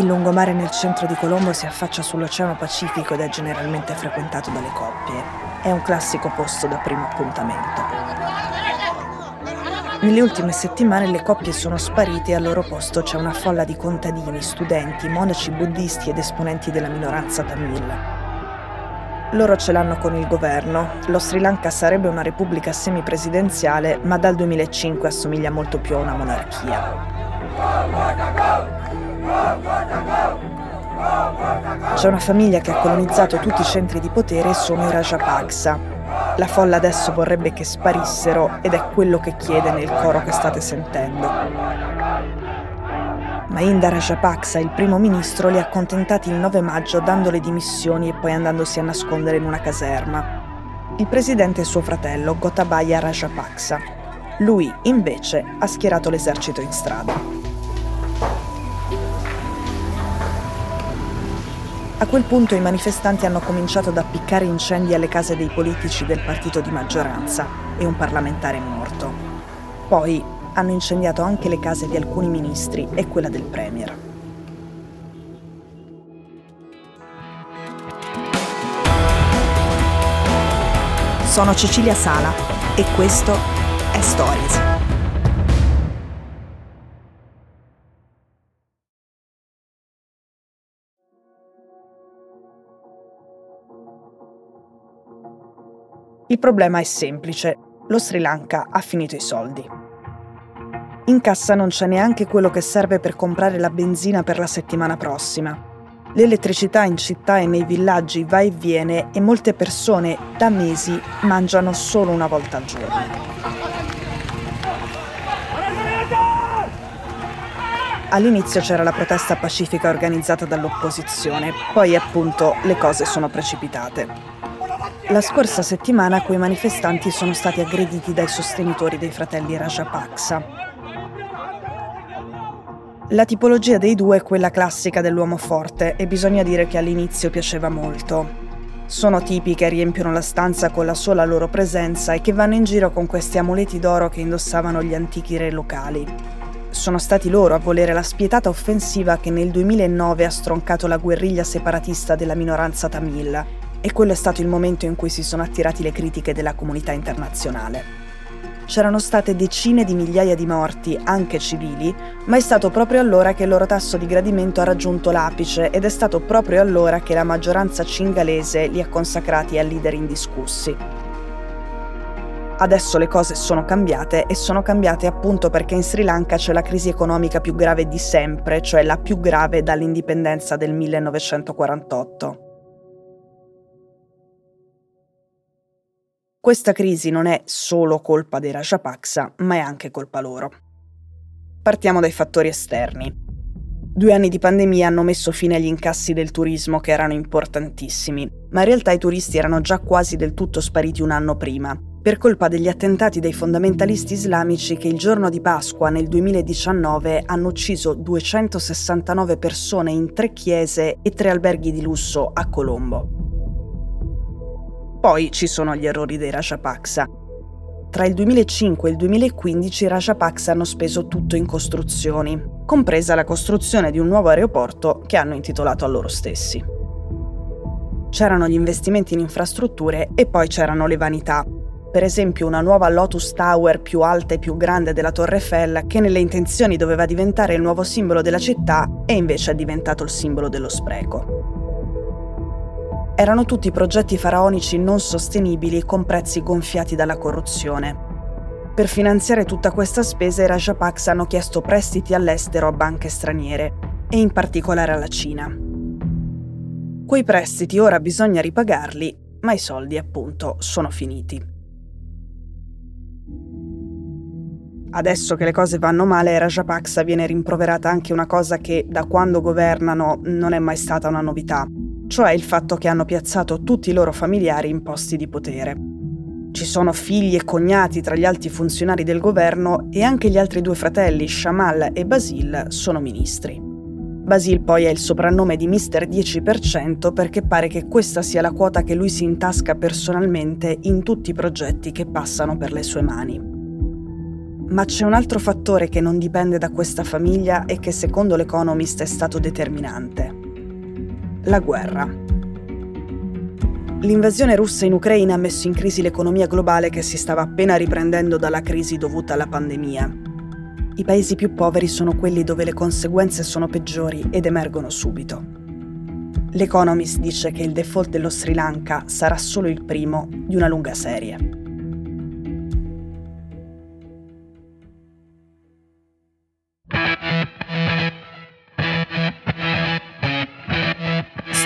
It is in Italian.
Il lungomare nel centro di Colombo si affaccia sull'Oceano Pacifico ed è generalmente frequentato dalle coppie. È un classico posto da primo appuntamento. Nelle ultime settimane le coppie sono sparite e al loro posto c'è una folla di contadini, studenti, monaci buddisti ed esponenti della minoranza tamil. Loro ce l'hanno con il governo. Lo Sri Lanka sarebbe una repubblica semipresidenziale, ma dal 2005 assomiglia molto più a una monarchia. C'è una famiglia che ha colonizzato tutti i centri di potere e sono i Rajapaksa. La folla adesso vorrebbe che sparissero ed è quello che chiede nel coro che state sentendo. Mahinda Rajapaksa, il primo ministro, li ha accontentati il 9 maggio dando le dimissioni e poi andandosi a nascondere in una caserma. Il presidente è suo fratello, Gotabaya Rajapaksa. Lui, invece, ha schierato l'esercito in strada. A quel punto i manifestanti hanno cominciato ad appiccare incendi alle case dei politici del partito di maggioranza e un parlamentare è morto. Poi hanno incendiato anche le case di alcuni ministri e quella del Premier. Sono Cecilia Sala e questo è Stories. Il problema è semplice. Lo Sri Lanka ha finito i soldi. In cassa non c'è neanche quello che serve per comprare la benzina per la settimana prossima. L'elettricità in città e nei villaggi va e viene e molte persone da mesi mangiano solo una volta al giorno. All'inizio c'era la protesta pacifica organizzata dall'opposizione, poi appunto le cose sono precipitate. La scorsa settimana quei manifestanti sono stati aggrediti dai sostenitori dei fratelli Rajapaksa. La tipologia dei due è quella classica dell'uomo forte e bisogna dire che all'inizio piaceva molto. Sono tipi che riempiono la stanza con la sola loro presenza e che vanno in giro con questi amuleti d'oro che indossavano gli antichi re locali. Sono stati loro a volere la spietata offensiva che nel 2009 ha stroncato la guerriglia separatista della minoranza tamil e quello è stato il momento in cui si sono attirati le critiche della comunità internazionale. C'erano state decine di migliaia di morti, anche civili, ma è stato proprio allora che il loro tasso di gradimento ha raggiunto l'apice ed è stato proprio allora che la maggioranza cingalese li ha consacrati a leader indiscussi. Adesso le cose sono cambiate e sono cambiate appunto perché in Sri Lanka c'è la crisi economica più grave di sempre, cioè la più grave dall'indipendenza del 1948. Questa crisi non è solo colpa dei Rajapaksa, ma è anche colpa loro. Partiamo dai fattori esterni. Due anni di pandemia hanno messo fine agli incassi del turismo che erano importantissimi, ma in realtà i turisti erano già quasi del tutto spariti un anno prima, per colpa degli attentati dei fondamentalisti islamici che il giorno di Pasqua nel 2019 hanno ucciso 269 persone in tre chiese e tre alberghi di lusso a Colombo. Poi ci sono gli errori dei Rajapaksa. Tra il 2005 e il 2015 i Rajapaksa hanno speso tutto in costruzioni, compresa la costruzione di un nuovo aeroporto che hanno intitolato a loro stessi. C'erano gli investimenti in infrastrutture e poi c'erano le vanità. Per esempio una nuova Lotus Tower più alta e più grande della Torre Eiffel che nelle intenzioni doveva diventare il nuovo simbolo della città e invece è diventato il simbolo dello spreco erano tutti progetti faraonici non sostenibili con prezzi gonfiati dalla corruzione. Per finanziare tutta questa spesa i Rajapaks hanno chiesto prestiti all'estero a banche straniere, e in particolare alla Cina. Quei prestiti ora bisogna ripagarli, ma i soldi appunto sono finiti. Adesso che le cose vanno male, Rajapaksa viene rimproverata anche una cosa che da quando governano non è mai stata una novità, cioè il fatto che hanno piazzato tutti i loro familiari in posti di potere. Ci sono figli e cognati tra gli alti funzionari del governo e anche gli altri due fratelli, Shamal e Basil, sono ministri. Basil poi ha il soprannome di Mister 10% perché pare che questa sia la quota che lui si intasca personalmente in tutti i progetti che passano per le sue mani. Ma c'è un altro fattore che non dipende da questa famiglia e che secondo l'Economist è stato determinante. La guerra. L'invasione russa in Ucraina ha messo in crisi l'economia globale che si stava appena riprendendo dalla crisi dovuta alla pandemia. I paesi più poveri sono quelli dove le conseguenze sono peggiori ed emergono subito. L'Economist dice che il default dello Sri Lanka sarà solo il primo di una lunga serie.